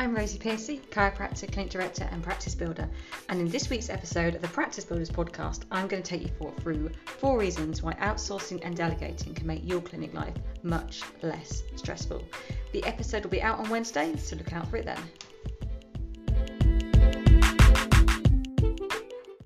I'm Rosie Piercy, chiropractor, clinic director, and practice builder. And in this week's episode of the Practice Builders podcast, I'm going to take you through four reasons why outsourcing and delegating can make your clinic life much less stressful. The episode will be out on Wednesday, so look out for it then.